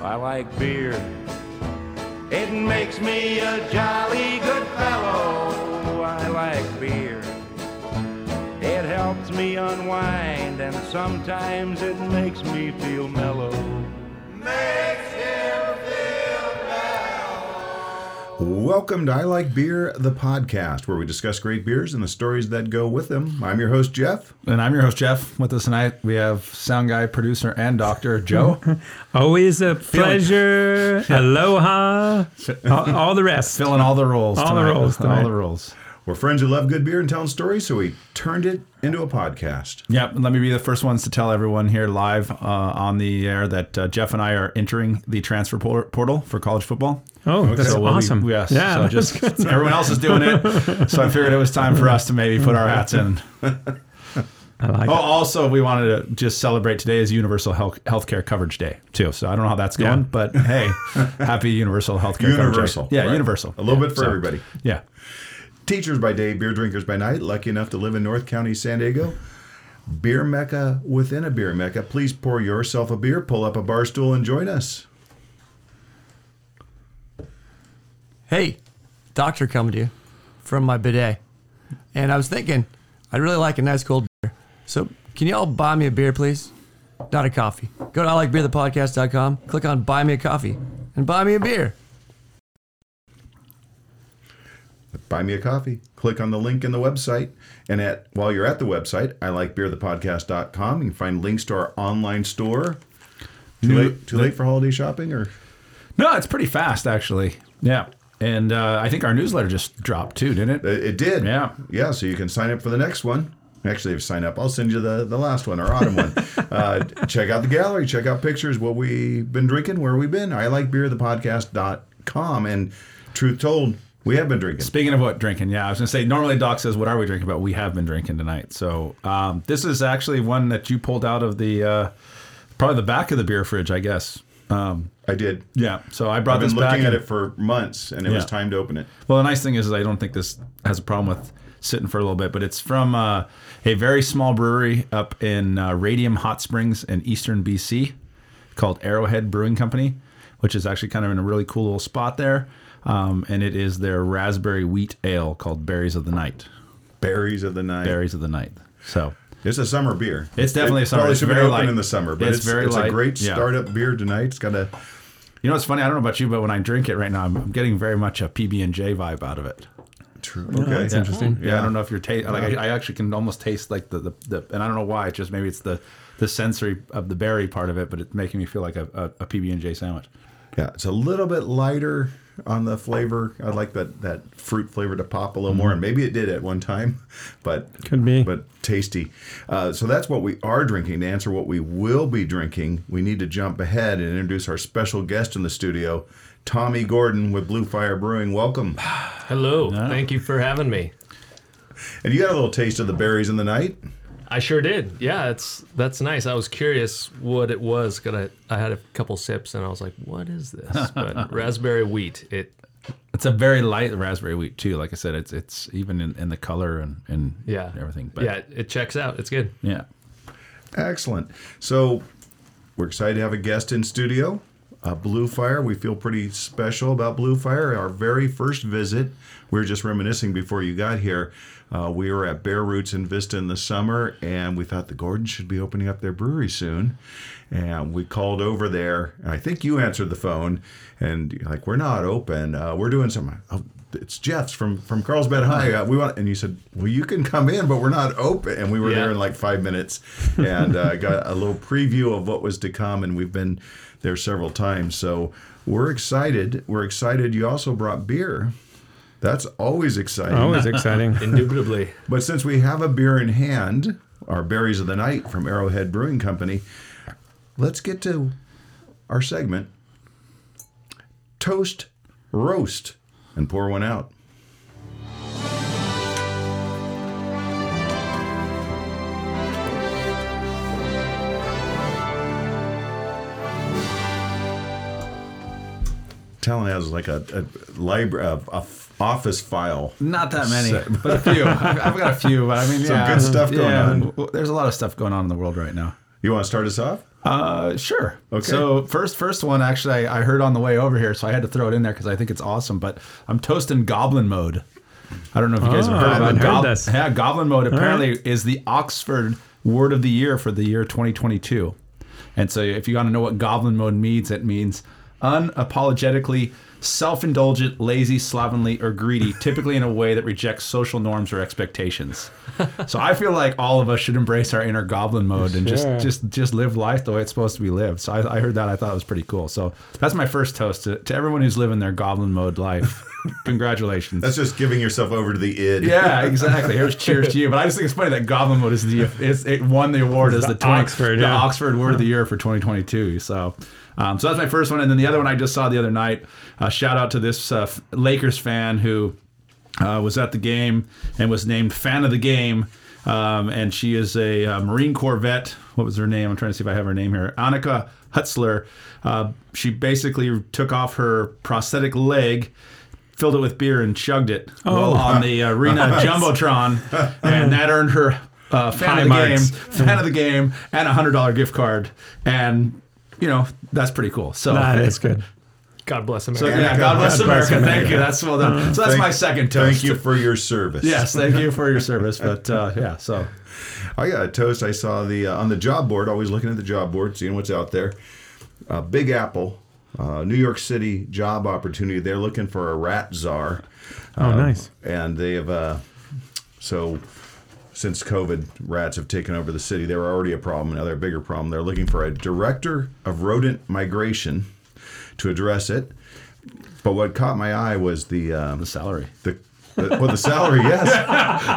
I like beer. It makes me a jolly good fellow. I like beer. It helps me unwind, and sometimes it makes me feel mellow. Makes Welcome to I Like Beer, the podcast, where we discuss great beers and the stories that go with them. I'm your host, Jeff. And I'm your host, Jeff. With us tonight, we have sound guy, producer, and doctor, Joe. Always a pleasure. Aloha. all, all the rest. Filling all the roles. All the tonight. roles All the roles. We're friends who love good beer and telling stories, so we turned it into a podcast. Yep. Let me be the first ones to tell everyone here live uh, on the air that uh, Jeff and I are entering the transfer portal for college football. Oh, that's So we'll awesome. yes. Yeah. So just good. everyone else is doing it, so I figured it was time for us to maybe put our hats in. I like Oh, it. also, we wanted to just celebrate today is Universal Health Care Coverage Day too. So I don't know how that's going, Yeah. but hey, happy Universal Health Care Coverage Day. Yeah, right. universal. A little Yeah, bit for so, everybody. Yeah. Teachers by day, beer drinkers by night, lucky enough to live in North County, San Diego. Beer Mecca within a beer Mecca. Please pour yourself a beer, pull up a bar stool, and join us. Hey, doctor coming to you from my bidet. And I was thinking, I'd really like a nice cold beer. So can you all buy me a beer, please? Not a coffee. Go to ILikeBeerThePodcast.com, click on Buy Me a Coffee, and buy me a beer. buy me a coffee. Click on the link in the website. And at while you're at the website, I like beerthepodcast.com. You can find links to our online store. Too New- late, too late for holiday shopping or No, it's pretty fast actually. Yeah. And uh, I think our newsletter just dropped too, didn't it? it, it did. Yeah. Yeah, so you can sign up for the next one. Actually, if you sign up, I'll send you the, the last one, our autumn one. Uh, check out the gallery, check out pictures, what we've been drinking, where we've been. I like beerthepodcast.com. And truth told, we have been drinking. Speaking of what drinking, yeah, I was gonna say normally Doc says what are we drinking, but we have been drinking tonight. So um, this is actually one that you pulled out of the uh, probably the back of the beer fridge, I guess. Um, I did. yeah. So I brought I've been this back. looking at and- it for months, and it was Yeah. time to open it. Well, the nice thing is, is I don't think this has a problem with sitting for a little bit, but it's from uh, a very small brewery up in uh, Radium Hot Springs in eastern BC called Arrowhead Brewing Company, which is actually kind of in a really cool little spot there. Um, and it is their raspberry wheat ale called Berries of the Night. Berries of the night. Berries of the Night. So It's a summer beer. It's definitely It a summer. Probably It's should be very open light. in the summer, but It's it's, very it's a light. great Yeah. startup beer tonight. It's got a you know it's funny? I don't know about you, but when I drink it right now, I'm, I'm getting very much a PB and J vibe out of it. true. Oh, okay, that's interesting. Yeah, I don't know if you're ta- like I, I actually can almost taste like the, the the and I don't know why. It's just maybe it's the the sensory of the berry part of it, but it's making me feel like a, a, a PB and J sandwich. Yeah, it's a little bit lighter on the flavor. I like that that fruit flavor to pop a little more, and maybe it did at one time, but Could be. but tasty. Uh, so that's what we are drinking. To answer what we will be drinking, we need to jump ahead and introduce our special guest in the studio, Tommy Gordon with Blue Fire Brewing. Welcome. Hello. Thank you for having me. And you got a little taste of the berries in the night. I sure did. Yeah, it's that's nice. I was curious what it was. Cause I, I had a couple sips and I was like, what is this? But raspberry wheat. It It's a very light raspberry wheat too. Like I said, it's it's even in, in the color and and yeah. everything. But yeah, it checks out. It's good. yeah. Excellent. So we're excited to have a guest in studio. Uh, Blue Fire. We feel pretty special about Blue Fire. Our very first visit, we were just reminiscing before you got here. Uh, we were at Bear Roots in Vista in the summer, and we thought the Gordons should be opening up their brewery soon. And we called over there, and I think you answered the phone, and you're like, "We're not open. Uh, we're doing some. Oh, it's Jeff's from from Carlsbad High. Uh, we want, and you said, "Well, you can come in, but we're not open." And we were Yeah. there in like five minutes, and uh, got a little preview of what was to come. And we've been there several times, so we're excited. We're excited. You also brought beer. That's always exciting. Always exciting. Indubitably. But since we have a beer in hand, our berries of the night from Arrowhead Brewing Company, let's get to our segment Toast, Roast, and pour one out. Talon has like a, a library, a, a f- office file. Not that many, So- but a few. I've I've got a few, but I mean, Some yeah, good stuff going yeah, on. w- There's a lot of stuff going on in the world right now. You want to start us off? Uh, sure. Okay. So first, first one actually, I, I heard on the way over here, so I had to throw it in there because I think it's awesome. But I'm toasting Goblin Mode. I don't know if you guys Oh, have heard I of it. heard Gob- this. Yeah, Goblin Mode apparently is the Oxford Word of the Year for the year 2022. And so, if you want to know what Goblin Mode means, it means unapologetically self-indulgent, lazy, slovenly, or greedy, typically in a way that rejects social norms or expectations. so I feel like all of us should embrace our inner goblin mode and just just just live life the way it's supposed to be lived. So I, I heard that I thought it was pretty cool. So that's my first toast to, to everyone who's living their goblin mode life. Congratulations. That's just giving yourself over to the id. yeah, exactly. Here's cheers to you. But I just think it's funny that Goblin Mode is the it's, it won the award as the, the 20 Oxford, the yeah. Oxford Word of the Year for 2022. So, um, so that's my first one, and then the other one I just saw the other night. Uh, shout out to this uh, Lakers fan who uh, was at the game and was named fan of the game. Um, and she is a uh, Marine Corps vet. What was her name? I'm trying to see if I have her name here. Annika Hutzler. Uh, she basically took off her prosthetic leg, filled it with beer, and chugged it while on the arena jumbotron, and that earned her uh, fan High of the marks. game, fan of the game, and a hundred dollar gift card. And you know that's pretty cool. So That is good. God bless So America. yeah, God bless God bless America. Thank you. That's well done. So that's Thank- my second toast. Thank you for your service. Yes, thank you for your service. But uh, yeah, so I got a toast. I saw the uh, on the job board. Always looking at the job board, seeing what's out there. Uh, Big Apple, uh, New York City job opportunity. They're looking for a rat czar, Oh, nice. and they have uh, so since COVID, rats have taken over the city. They were already a problem. Now they're a bigger problem. They're looking for a director of rodent migration to address it. But what caught my eye was the um, the salary, the, the well the salary, yes,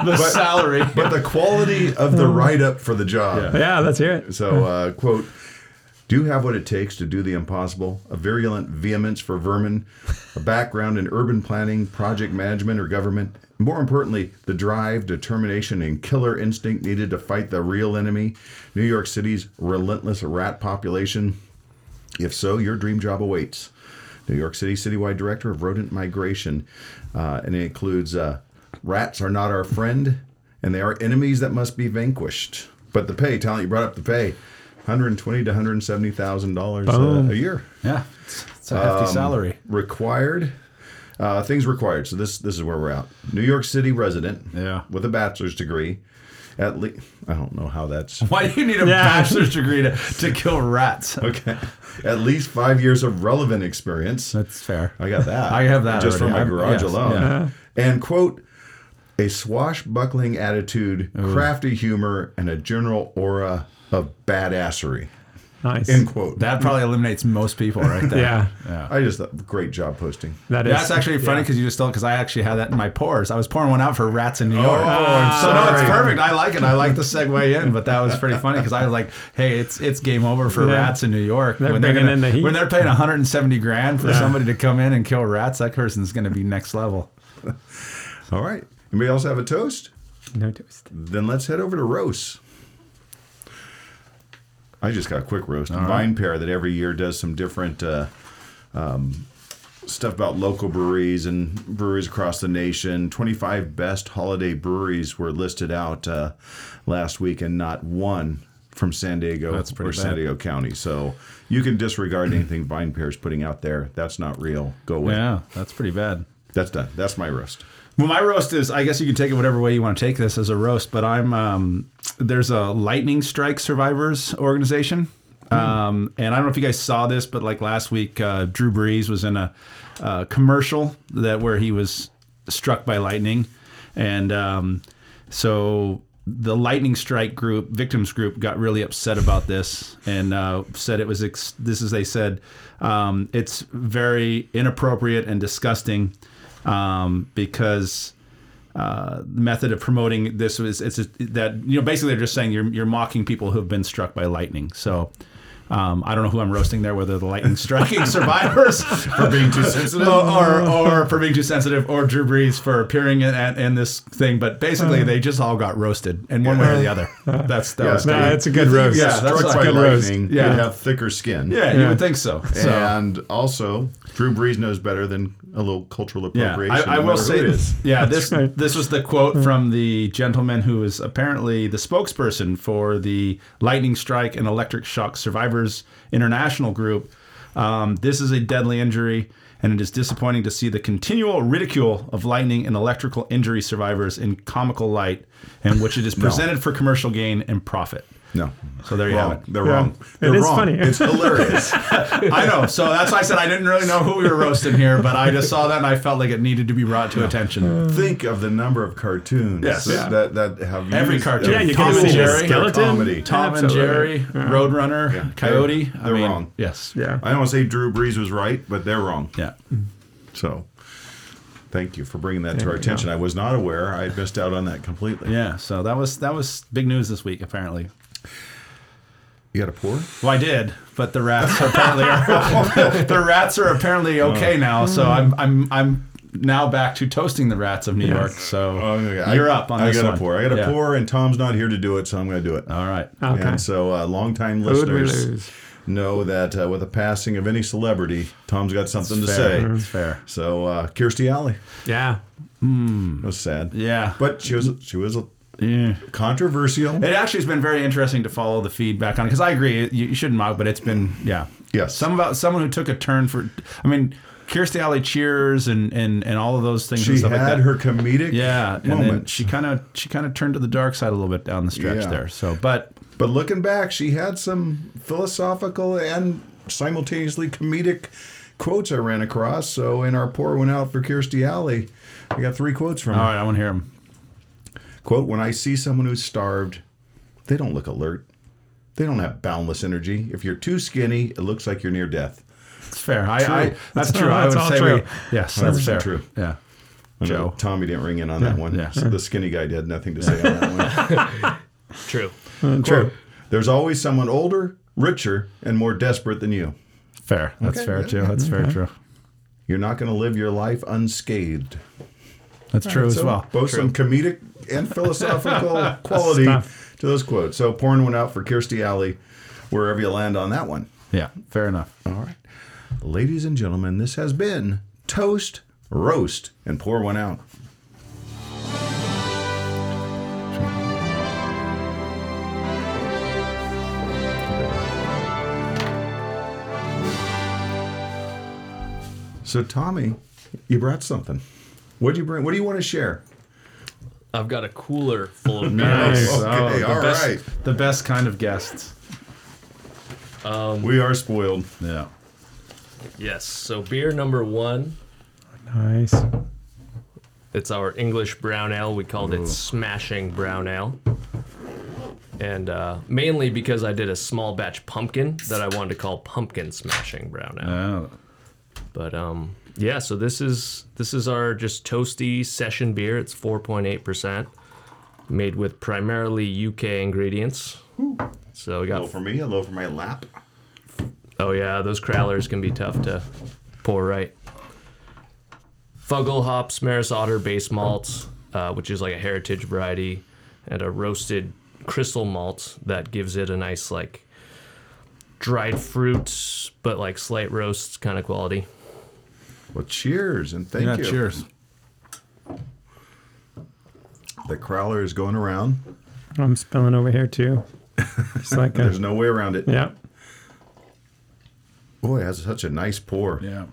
the salary. but the quality of the write up for the job. Yeah, let's hear it. So, uh, quote, do have what it takes to do the impossible, a virulent vehemence for vermin, a background in urban planning, project management, or government. More importantly, the drive, determination, and killer instinct needed to fight the real enemy, New York City's relentless rat population. If so, your dream job awaits. New York City Citywide Director of Rodent Migration. Uh, and it includes uh, rats are not our friend, and they are enemies that must be vanquished. But the pay, talent, you brought up the pay. 120 to 170 thousand dollars a year Yeah, it's, it's a hefty salary. required. Uh, things required. So this this is where we're at. New York City resident. Yeah. With a bachelor's degree, at least I don't know how that's Why do you need a Yeah. bachelor's degree to, to kill rats? okay. At least five years of relevant experience. That's fair. I got that. I have that just from my garage yes, alone. yeah. And quote, a swashbuckling attitude, crafty humor, and a general aura of badassery. Nice. End quote. That probably eliminates most people right there. Yeah. yeah. I just thought great job posting. That is. That's actually funny yeah. because you just told because I actually had that in my pores. I was pouring one out for rats in New oh, York. Oh, I'm so no, it's perfect. I like it. I like the segue in, but that was pretty funny because I was like, "Hey, it's it's game over for Yeah. rats in New York They're when bringing gonna- in the heat. when they're paying 170 grand for Yeah. somebody to come in and kill rats. That person's going to be next level." All right. Anybody else have a toast? No toast. Then let's head over to roast. I just got a quick roast. VinePair that every year does some different uh, um, stuff about local breweries and breweries across the nation. 25 best holiday breweries were listed out uh, last week, and not one from San Diego or San. Diego County. So you can disregard anything VinePair is putting out there. That's not real. Go away. Yeah, that's pretty bad. That's done. That's my roast. Well, my roast is. I guess you can take it whatever way you want to take this as a roast, but I'm. Um, there's a lightning strike survivors organization, um, and I don't know if you guys saw this, but like last week, uh, Drew Brees was in a, uh commercial that where he was struck by lightning, and um, so the lightning strike group victims group got really upset about this and uh, said it was ex- this is they said um, it's very inappropriate and disgusting um, because uh, the method of promoting this was it's a, that you know basically they're just saying you're you're mocking people who have been struck by lightning. So um, I don't know who I'm roasting there, whether the lightning striking survivors for being too sensitive, or, or for being too sensitive, or Drew Brees for appearing in, in, in this thing. But basically, they just all got roasted in one way or the other. That's that was No, good. it's a good roast. Yeah, that's Struck a by good roast. Yeah. you have thicker skin. yeah, you would think so. So And also, Drew Brees knows better than a little cultural Yeah, appropriation. I, I will say it is. Yeah, this right. this was the quote from the gentleman who is apparently the spokesperson for the lightning strike and electric shock survivors International Group. Um, this is a deadly injury, and it is disappointing to see the continual ridicule of lightning and electrical injury survivors in comical light, in which it is presented for commercial gain and profit. No. So there you wrong. have it. They're Yeah. wrong. It They're is wrong. funny. It's hilarious. I know. So that's why I said I didn't really know who we were roasting here, but I just saw that and I felt like it needed to be brought to attention. Think of the number of cartoons Yes. that, that, that have Every used- cartoon. Yeah, you Tom can and Jerry. skeleton. Comedy. Tom Absolutely. and Jerry, Yeah. Roadrunner, Coyote. They're- they're mean, wrong. Yes. Yeah. I don't want to say Drew Brees was right, but they're wrong. Yeah. So thank you for bringing that to our you go. attention. I was not aware. I missed out on that completely. Yeah. So that was that was big news this week. Apparently. You got a pour? Well, I did, but the rats apparently are the rats are apparently okay now. So I'm I'm I'm now back to toasting the rats of New York. So Okay, you're I, up on I this got one. a pour. I got a Yeah. pour, and Tom's not here to do it, so I'm going to do it. All right. Okay. And so, uh, longtime Who listeners lose? know that uh, with the passing of any celebrity, Tom's got something to Fair. say. It's fair. So, uh, Kirstie Alley Yeah. it was sad. Yeah. but she was she was Yeah. controversial. It actually has been very interesting to follow the feedback on it because I agree you, you shouldn't mock, but it's been yeah. Yes. Some about someone who took a turn for. I mean, Kirstie Alley cheers and and and all of those things. and She stuff had like that. her comedic yeah, and then moments. she kind of she kind of turned to the dark side a little bit down the stretch Yeah. there. So, but But looking back, she had some philosophical and simultaneously comedic quotes I ran across. So in our pour went out for Kirstie Alley. I got three quotes from all her. right, I want to hear him. Quote, when I see someone who's starved, they don't look alert. They don't have boundless energy. If you're too skinny, it looks like you're near death. It's fair. I, True. I that's That's true. all- I that's would all say true. we, yes, that's fair. true. Yeah. I Joe. Tommy didn't ring in on that one. yeah. So the skinny guy had nothing to say on that one. True. Quote, true. There's always someone older, richer, and more desperate than you. Fair. That's Okay, fair yeah. too. That's fair true. You're not going to live your life unscathed. That's true as So, well. Both some comedic and philosophical quality Stuff. to those quotes. So pouring one out for Kirstie Alley, wherever you land on that one. Yeah. Fair enough. All right. Ladies and gentlemen, this has been Toast, Roast, and Pour One Out. So, Tommy, you brought something. What do you bring? What do you want to share? I've got a cooler full of Nice. beers. Okay, the all best, right. The best kind of guests. We are spoiled. Yeah. Yes. So beer number one, Nice. it's our English brown ale. We called it Smashing Brown Ale. And uh, mainly because I did a small batch pumpkin that I wanted to call Pumpkin Smashing Brown Ale. Oh. But um, yeah, so this is this is our just toasty session beer. It's 4.8%, made with primarily UK ingredients. So we got for me, hello for my lap. oh yeah, those crowlers can be tough to pour right. Fuggle hops, Maris Otter base malts, uh, which is like a heritage variety, and a roasted crystal malt that gives it a nice like dried fruit, but like slight roast kind of quality. Well, cheers and thank yeah. you. Cheers. The crowler is going around. I'm spilling over here too. It's like a, There's no way around it. yeah. Boy, it has such a nice pour. Yeah.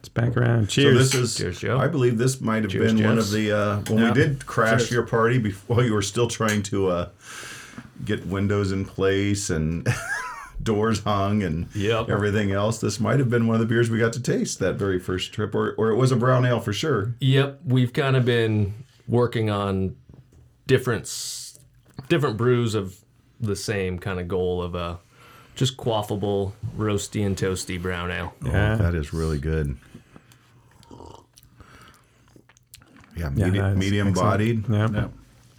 It's back around. So Cheers. this is, Cheers, Joe. I believe this might have Cheers, been one of the uh, when Yeah. we did crash Cheers. your party before you were still trying to uh, get windows in place and doors hung and Yep. everything else. This might have been one of the beers we got to taste that very first trip, or or it was a brown ale for sure. Yep, we've kind of been working on different different brews of the same kind of goal of a just quaffable, roasty and toasty brown ale. Oh, yeah. Oh, that is really good. Yeah, Yeah, medi- medium excellent. bodied, Yeah. Yeah.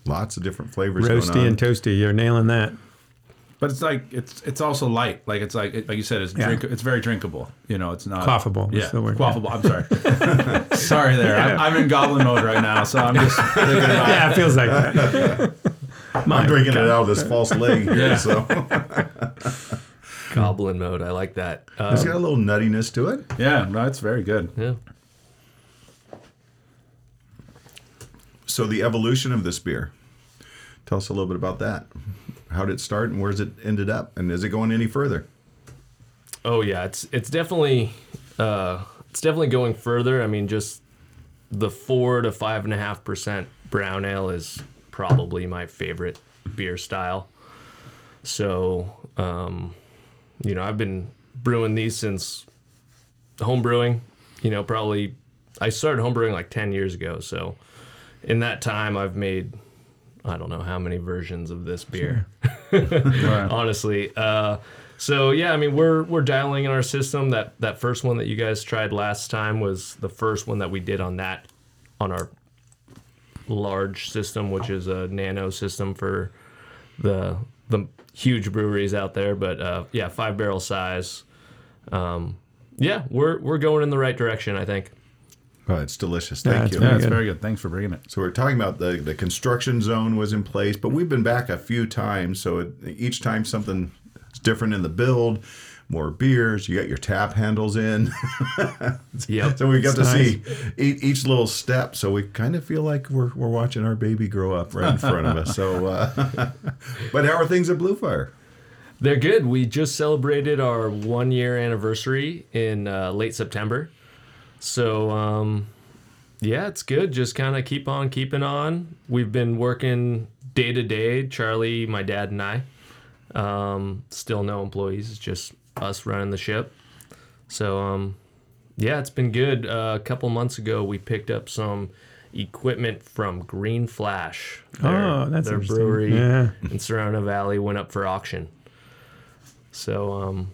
lots of different flavors. going Roasty on. and toasty. You're nailing that. But it's like it's it's also light. Like it's like like you said, it's Yeah. drink. It's very drinkable. You know, it's not Quaffable Yeah, the word, quaffable. I'm sorry. sorry, there. I'm, I'm in goblin mode right now, so I'm just thinking about. Yeah, it feels like that. I'm drinking it out of this false leg here, Yeah. so Goblin mode, I like that. Uh, it's got a little nuttiness to it. Yeah, no, it's very good. yeah. So the evolution of this beer. Tell us a little bit about that. How did it start and where's it ended up? And is it going any further? Oh yeah, it's it's definitely uh, it's definitely going further. I mean, just the four to five and a half percent brown ale is probably my favorite beer style. So, um, you know, I've been brewing these since home brewing. You know, probably I started home brewing like ten years ago. So, in that time, I've made I don't know how many versions of this beer. Honestly, uh, so yeah, I mean we're we're dialing in our system. That that first one that you guys tried last time was the first one that we did on that on our large system, which is a nano system for the the huge breweries out there. But uh, yeah, five barrel size. Um, yeah, we're we're going in the right direction. I think. Oh, it's delicious. Yeah, Thank it's you. very Yeah, it's good. very good. Thanks for bringing it. So we're talking about the the construction zone was in place, but we've been back a few times. So it, each time something is different in the build, more beers. You got your tap handles in. Yep. so we got to It's see each, each little step. So we kind of feel like we're we're watching our baby grow up right in front of us. So, uh, but how are things at Blue Fire? They're good. We just celebrated our one year anniversary in uh, late September. So, um, yeah, it's good. Just kind of keep on keeping on. We've been working day to day, Charlie, my dad, and I. Um, still no employees, it's just us running the ship. So, um, yeah, it's been good. Uh, a couple months ago, we picked up some equipment from Green Flash. Oh, that's their brewery Yeah. in Sorrento Valley went up for auction. So, um,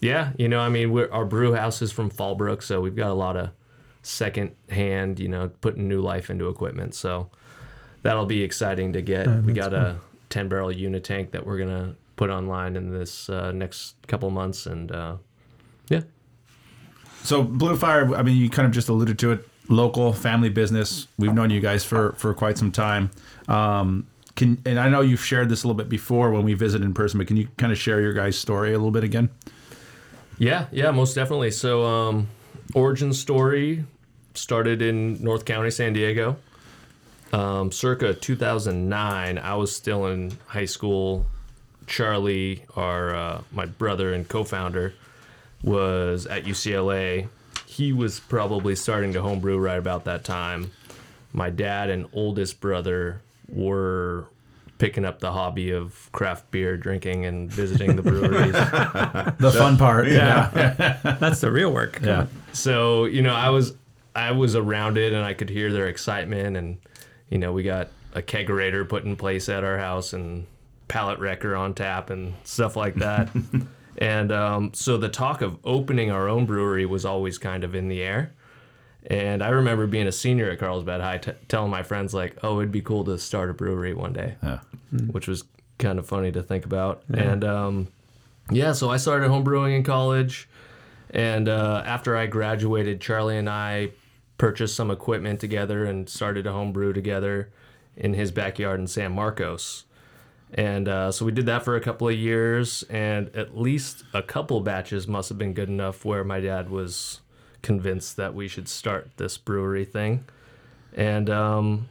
yeah, you know, I mean, we're, our brew house is from Fallbrook, so we've got a lot of second hand, you know, putting new life into equipment. So that'll be exciting to get. we got a 10 barrel unit tank that we're going to put online in this uh, next couple months. And uh, yeah. So Blue Fire, I mean, you kind of just alluded to it. Local family business. We've known you guys for for quite some time. Um, can and I know you've shared this a little bit before when we visited in person, but can you kind of share your guys' story a little bit again? Yeah, yeah, most definitely. So, um, origin story started in North County, San Diego. Um, circa 2009, I was still in high school. Charlie, our uh, my brother and co-founder, was at UCLA. He was probably starting to homebrew right about that time. My dad and oldest brother were picking up the hobby of craft beer drinking and visiting the breweries. The fun part, yeah, That's the real work. yeah. so you know i was i was around it and i could hear their excitement and you know we got a kegerator put in place at our house and Palate Wrecker on tap and stuff like that and um, so the talk of opening our own brewery was always kind of in the air and i remember being a senior at carlsbad high t- telling my friends like oh it'd be cool to start a brewery one day Yeah. which was kind of funny to think about. And um, yeah, so I started homebrewing in college. And uh, after I graduated, Charlie and I purchased some equipment together and started a homebrew together in his backyard in San Marcos. And uh, so we did that for a couple of years, and at least a couple batches must have been good enough where my dad was convinced that we should start this brewery thing. And um,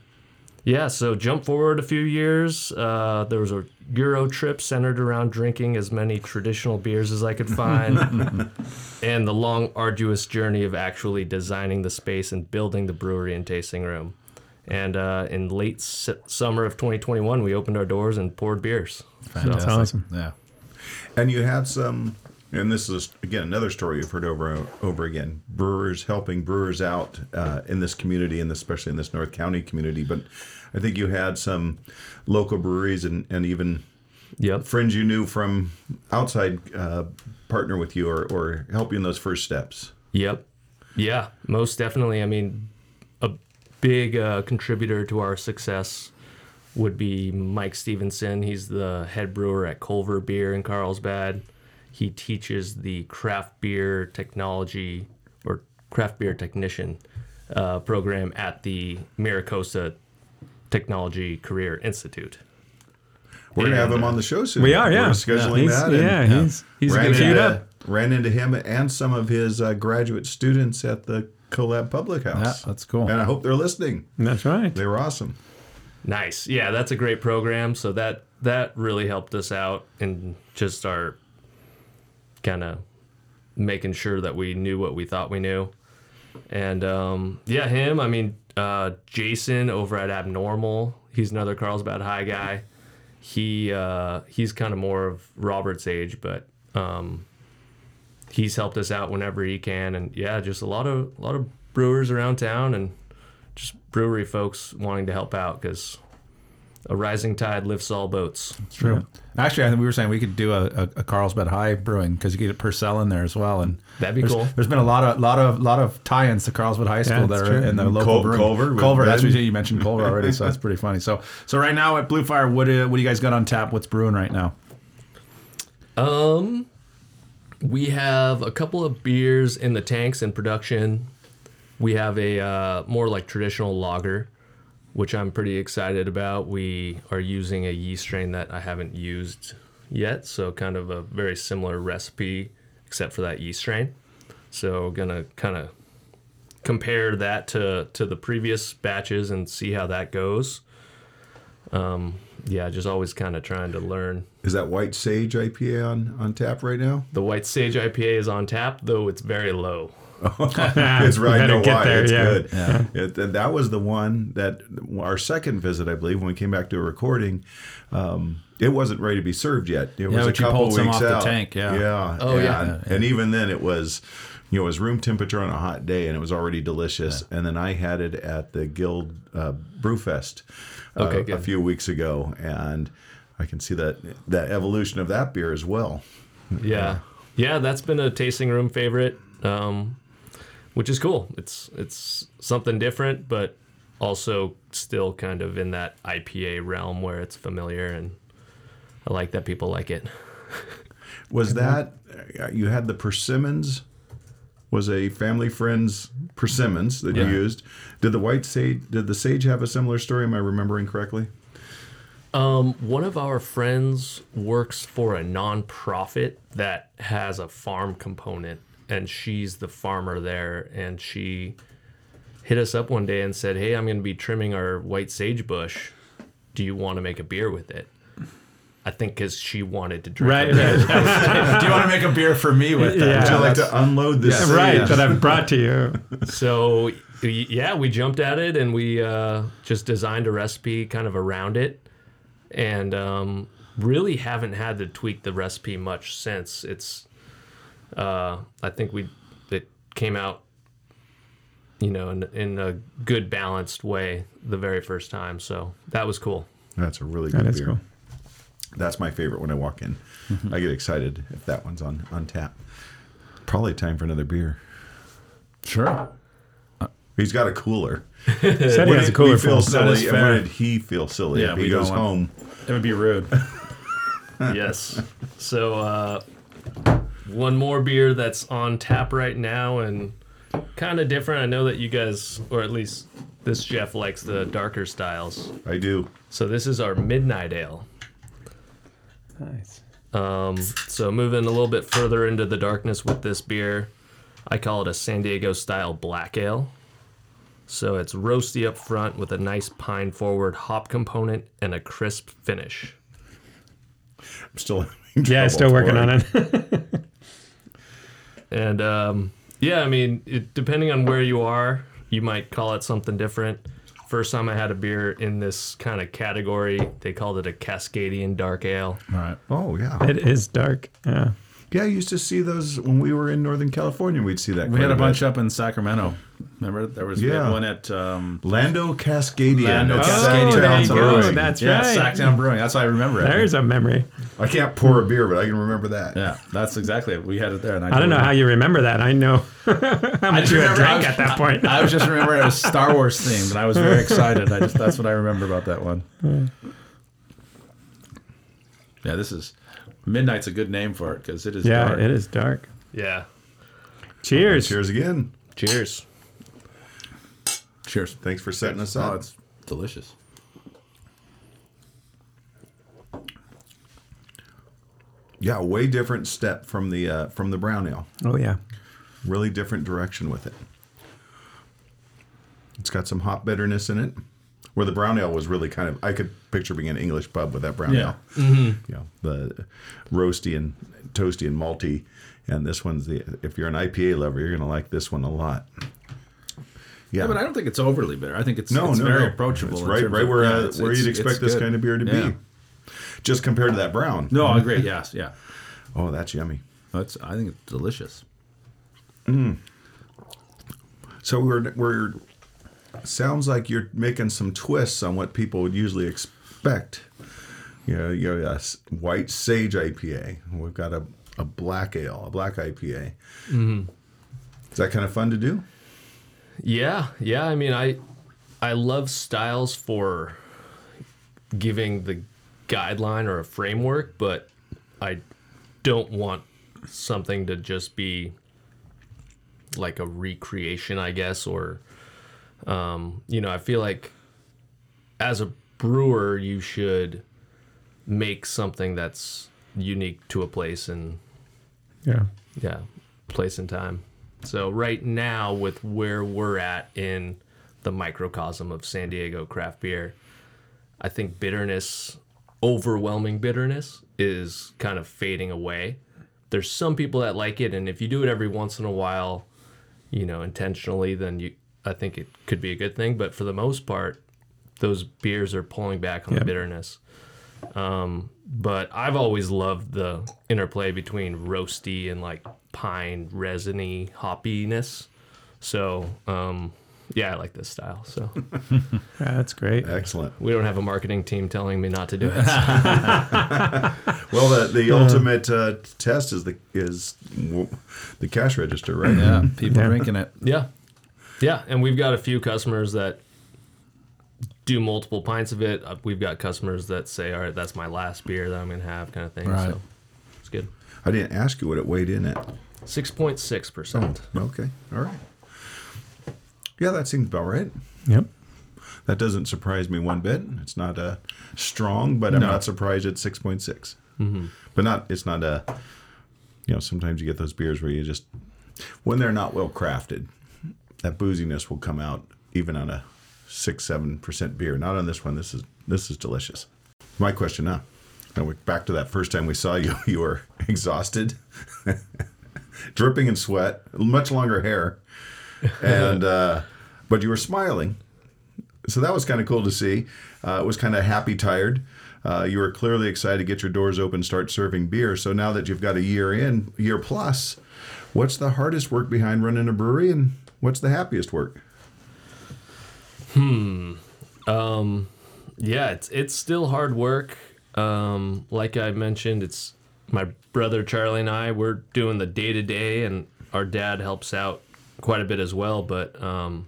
yeah, so jump forward a few years. Uh, there was a Euro trip centered around drinking as many traditional beers as I could find, and the long, arduous journey of actually designing the space and building the brewery and tasting room. And uh, in late s- summer of 2021, we opened our doors and poured beers. Fantastic. awesome. Yeah. And you had some, and this is again another story you've heard over and over again. Brewers helping brewers out uh, in this community, and especially in this North County community. But I think you had some local breweries and, and even Yep. friends you knew from outside uh, partner with you or, or help you in those first steps. Yep. Yeah, most definitely. I mean, a big uh, contributor to our success would be Mike Stevenson. He's the head brewer at Culver Beer in Carlsbad. He teaches the craft beer technology or craft beer technician uh, program at the Miracosta Technology Career Institute. We're gonna have him on the show soon. We are, yeah. We're scheduling He's- that. and yeah, he's he's ran, getting queued into, up. ran into him and some of his uh, graduate students at the Collab Public House. Yeah, that's cool. And I hope they're listening. That's right. They were awesome. Nice. Yeah, that's a great program. So that that really helped us out in just our kind of making sure that we knew what we thought we knew. And um, yeah, him. I mean, uh, Jason over at Abnormal. He's another Carlsbad High guy. He uh, he's kind of more of Robert's age, but um, he's helped us out whenever he can. And yeah, just a lot of a lot of brewers around town and just brewery folks wanting to help out because a rising tide lifts all boats. True. Actually, I think we were saying we could do a, a, a Carlsbad High brewing because you get a Purcell in there as well, and That'd be there's, cool. There's been a lot of lot of lot of tie-ins to Carlsbad High School that's that are true. in the local Cul- brewing. Culver Culver. That's what you mentioned Culver already, so that's pretty funny. So so right now at Blue Fire, what do, what do you guys got on tap? What's brewing right now? Um, we have a couple of beers in the tanks in production. We have a uh, more like traditional lager, which I'm pretty excited about. We are using a yeast strain that I haven't used yet, so kind of a very similar recipe, except for that yeast strain. So gonna kind of compare that to to the previous batches and see how that goes. Um, yeah, just always kind of trying to learn Is that White Sage IPA on, on tap right now? the White Sage IPA is on tap, though it's very low. it's right. I better know why. there, it's yeah. good. It, th- that was the one that our second visit, I believe, when we came back to a recording, um, it wasn't ready to be served yet. It was a but you couple pulled weeks off the out. tank, yeah. Yeah. Oh, yeah. and, and even then, it was. You know, it was room temperature on a hot day, and it was already delicious. And then I had it at the Guild uh, Brewfest uh, Okay, a few weeks ago, and I can see that that evolution of that beer as well. Yeah, yeah, that's been a tasting room favorite, um, which is cool. It's it's something different, but also still kind of in that IPA realm where it's familiar, and I like that people like it. Was that uh, you had the persimmons? Was a family friend's persimmons that Yeah. you used? Did the white sage? Did the sage have a similar story? Am I remembering correctly? Um, one of our friends works for a nonprofit that has a farm component, and she's the farmer there. And she hit us up one day and said, "Hey, I'm going to be trimming our white sage bush. Do you want to make a beer with it?" I think because she wanted to drink. Right, beer. right, do you want to make a beer for me with that? Yeah. Would you like to unload this? sage? right. That I've brought to you. So yeah, we jumped at it and we uh, just designed a recipe kind of around it, and um, really haven't had to tweak the recipe much since. It's uh, I think we it came out, you know, in, in a good balanced way the very first time. So that was cool. That's a really good That is beer. cool. That's my favorite when I walk in. I get excited if that one's on on tap. Probably time for another beer. Sure. He's got a cooler. Said he When has a cooler we feel full. Silly? fair. When did he feel silly? Yeah, if he goes want- home. It would be rude. yes. So uh, one more beer that's on tap right now and kind of different. I know that you guys, or at least this Jeff likes the darker styles. I do. So this is our Midnight Ale. Nice. Um, so moving a little bit further into the darkness with this beer, I call it a San Diego style black ale. So it's roasty up front with a nice pine forward hop component and a crisp finish. I'm still. Yeah, still working pouring. on it. And um, yeah, I mean, it, depending on where you are, you might call it something different. First time I had a beer in this kind of category, they called it a Cascadian dark ale. All right. Oh yeah. it is dark. Yeah. Yeah, I used to see those when we were in Northern California. We'd see that. We had a bit. bunch up in Sacramento. Remember, there was Yeah. one at um, Lando Cascadia. Lando at Oh, Sacktown there you go. Brewing. That's yeah, right. Sacktown Brewing. That's how I remember it. There's a memory. I can't pour a beer, but I can remember that. yeah, that's exactly it. We had it there. And I don't know how you remember that. I know how much just you had I drank was- at that point. I was just remembering it was Star Wars themed, and I was very excited. I just that's what I remember about that one. Yeah, this is Midnight's a good name for it because it is yeah, dark. it is dark. Yeah. Cheers. Cheers again. Cheers. Cheers. Thanks for setting us Oh, up. it's delicious. yeah, way different step from the uh, from the brown ale. Oh yeah. Really different direction with it. It's got some hop bitterness in it. Where the brown ale was really kind of I could picture being an English pub with that brown Yeah. ale. You know, the roasty and toasty and malty. And this one's the if you're an IPA lover, you're gonna like this one a lot. Yeah, Yeah, but I don't think it's overly bitter. I think it's, no, it's no, very no. approachable. It's right, right where uh, where you'd expect this good. kind of beer to Yeah. be. Just compared to that brown. No, I agree. Yes, yeah. Oh, that's yummy. That's I think it's delicious. Mm. So we're we're sounds like you're making some twists on what people would usually expect. You know, you know, a white sage IPA. We've got a, a black ale, a black IPA. Mm-hmm. Is that kind of fun to do? Yeah, yeah. I mean, I I love styles for giving the guideline or a framework, but I don't want something to just be like a recreation, I guess, or um, you know, I feel like as a brewer, you should make something that's unique to a place and Yeah. yeah, place and time. So right now, with where we're at in the microcosm of San Diego craft beer, I think bitterness, overwhelming bitterness, is kind of fading away. There's some people that like it, and if you do it every once in a while, you know, intentionally, then you, I think it could be a good thing. But for the most part, those beers are pulling back on Yep. the bitterness. Um, but I've always loved the interplay between roasty and like pine, resiny hoppiness. So, um, yeah, I like this style. So Yeah, that's great. Excellent. we don't have a marketing team telling me not to do it. Well, the, the ultimate uh, test is the is the cash register, right? Yeah, people Yeah. drinking it. yeah, yeah, and we've got a few customers that do multiple pints of it. Uh, We've got customers that say, "All right, that's my last beer that I'm gonna have," kind of thing. Right. So it's good. I didn't ask you what it weighed in at. Six point six percent. Okay, all right. Yeah, that seems about right. Yep. That doesn't surprise me one bit. It's not uh, strong, but I'm No. not surprised at 6.6. But not, it's not a, you know, sometimes you get those beers where you just, when they're not well crafted, that booziness will come out even on a six, seven percent beer. Not on this one. This is this is delicious. My question now. Now we're back to that first time we saw you. You were exhausted, dripping in sweat, much longer hair, and uh, but you were smiling so that was kind of cool to see. Uh, it was kind of happy, tired. Uh, you were clearly excited to get your doors open, start serving beer. So now that you've got a year in, year plus, what's the hardest work behind running a brewery, and what's the happiest work? Hmm. Yeah, it's it's still hard work. Um, like I mentioned, it's my brother Charlie and I. We're doing the day to day, and our dad helps out quite a bit as well. But um,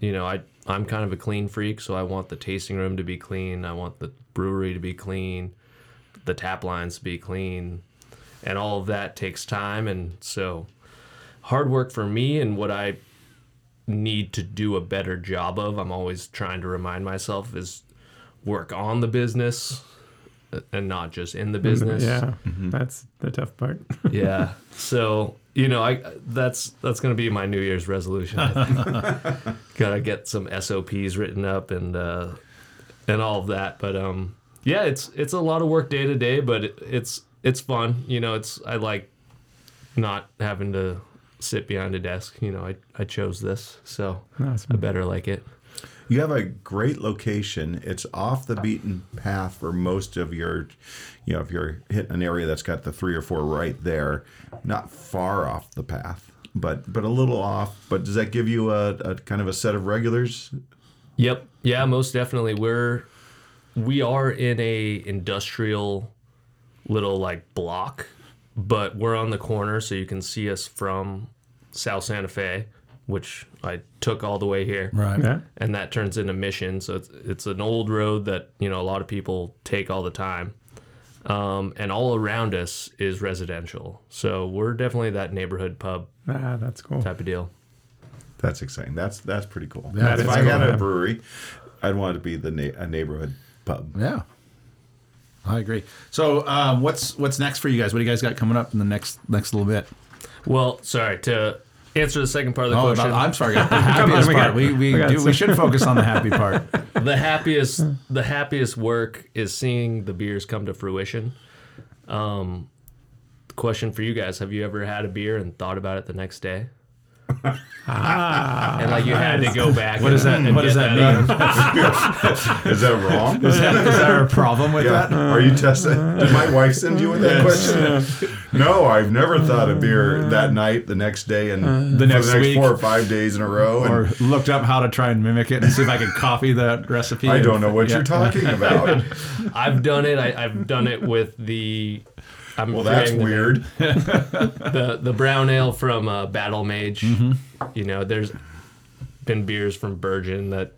you know, I I'm kind of a clean freak, so I want the tasting room to be clean. I want the brewery to be clean, the tap lines to be clean, and all of that takes time. And so, hard work for me, and what I need to do a better job of. I'm always trying to remind myself is work on the business uh, and not just in the business. Yeah. That's the tough part. Yeah. So, you know, I that's that's going to be my New Year's resolution. Got to get some SOPs written up and uh and all of that, but um yeah, it's it's a lot of work day to day, but it, it's it's fun. You know, it's I like not having to sit behind a desk. You know, I I chose this, so Awesome. I better like it. You have a great location. It's off the beaten path for most of your, you know, if you're hitting an area that's got the three or four right there, not far off the path, but but a little off. But does that give you a, a kind of a set of regulars? Yep. Yeah, most definitely. We're we are in a industrial little like block, but we're on the corner so you can see us from South Santa Fe, which I took all the way here. Right. Yeah. And that turns into Mission, so it's it's an old road that, you know, a lot of people take all the time. Um, and all around us is residential. So we're definitely that neighborhood pub Ah, that's cool. type of deal. That's exciting. That's that's pretty cool. That if is I cool, had a yeah. brewery, I'd want it to be the na- a neighborhood pub. Yeah. I agree. So, um, what's what's next for you guys? What do you guys got coming up in the next next little bit? Well, sorry to answer the second part of the Oh, question. I'm sorry. The happiest we part. got- We we we do. We should focus on the happy part. the happiest the happiest work is seeing the beers come to fruition. Um, question for you guys: Have you ever had a beer and thought about it the next day? And like you had to go back. What does that? What does that mean? Is that wrong? Is, that, is there a problem with Yeah. that? Are you testing? Did my wife send you with that question? No, I've never thought of beer that night, the next day, and The next the next week. four or five days in a row. And Or looked up how to try and mimic it and see if I could copy that recipe. I don't know what Yeah. you're talking about. I've done it. I, I've done it with the. I'm Well, that's forgetting the weird. the the brown ale from uh, Battle Mage. Mm-hmm. You know, there's been beers from Burgeon that,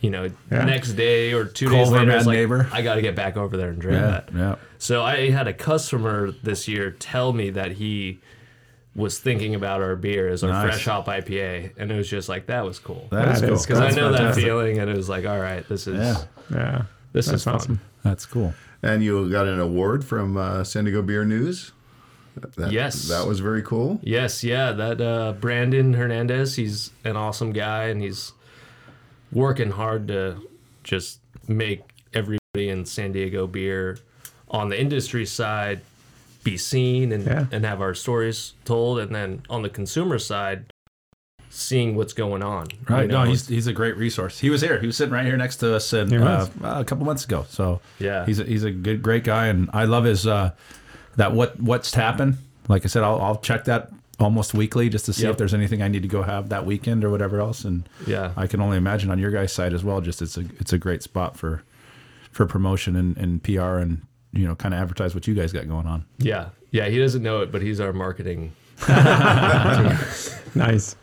you know, Yeah. next day or two days later, it's like, Neighbor. I got to get back over there and drink Yeah, that. yeah. So I had a customer this year tell me that he was thinking about our beer as our Nice. fresh hop IPA, and it was just like that was cool That is That cool. because I That's know that feeling, and it was like, all right, this is Yeah, Yeah. this That's is fun. Awesome. that's cool. And you got an award from uh, San Diego Beer News. That- Yes. That was very cool. Yes, yeah, that uh, Brandon Hernandez, he's an awesome guy, and he's working hard to just make everybody in San Diego beer on the industry side be seen and, Yeah. and have our stories told, and then on the consumer side, seeing what's going on. you Right. know? no, he's he's a great resource. He was here. He was sitting right here next to us and, uh, a couple months ago. So Yeah. he's a, he's a good great guy, and I love his uh, that what what's happened. Like I said, I'll, I'll check that almost weekly just to see Yep. if there's anything I need to go have that weekend or whatever else. And Yeah. I can only imagine on your guys' side as well. Just it's a it's a great spot for for promotion and, and PR and you know kind of advertise what you guys got going on. yeah, yeah, he doesn't know it, but he's our marketing. Nice.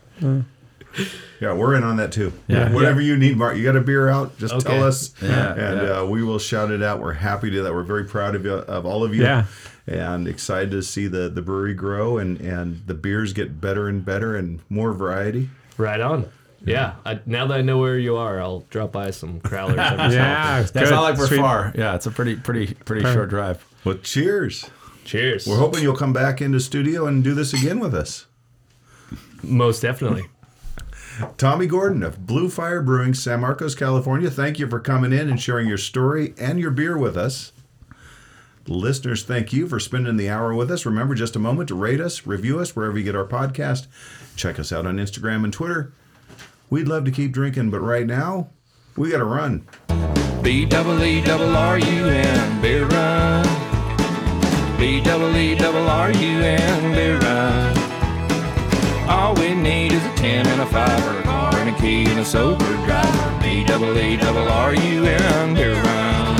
Yeah, we're in on that too. Yeah. Whatever you need, Mark. You got a beer out? Just Okay. tell us. Yeah, And yeah. Uh, we will shout it out. We're happy to that. We're very proud of you, of all of you. Yeah. And excited to see the the brewery grow and and the beers get better and better and more variety. Right on. Yeah, I, now that I know where you are, I'll drop by some crowlers. every so often. Yeah. That's good. not like we're Sweet. far. Yeah, it's a pretty pretty pretty short drive. Well, cheers. Cheers. We're hoping you'll come back into studio and do this again with us. Most definitely. Tommy Gordon of Blue Fire Brewing, San Marcos, California. Thank you for coming in and sharing your story and your beer with us. Listeners, thank you for spending the hour with us. Remember just a moment to rate us, review us wherever you get our podcast. Check us out on Instagram and Twitter. We'd love to keep drinking, but right now, we got to run. B double E double R U N beer run. B double E double R U N beer run. All we need is a ten and a five or a car and a key and a sober driver. B double E double R U N beer run.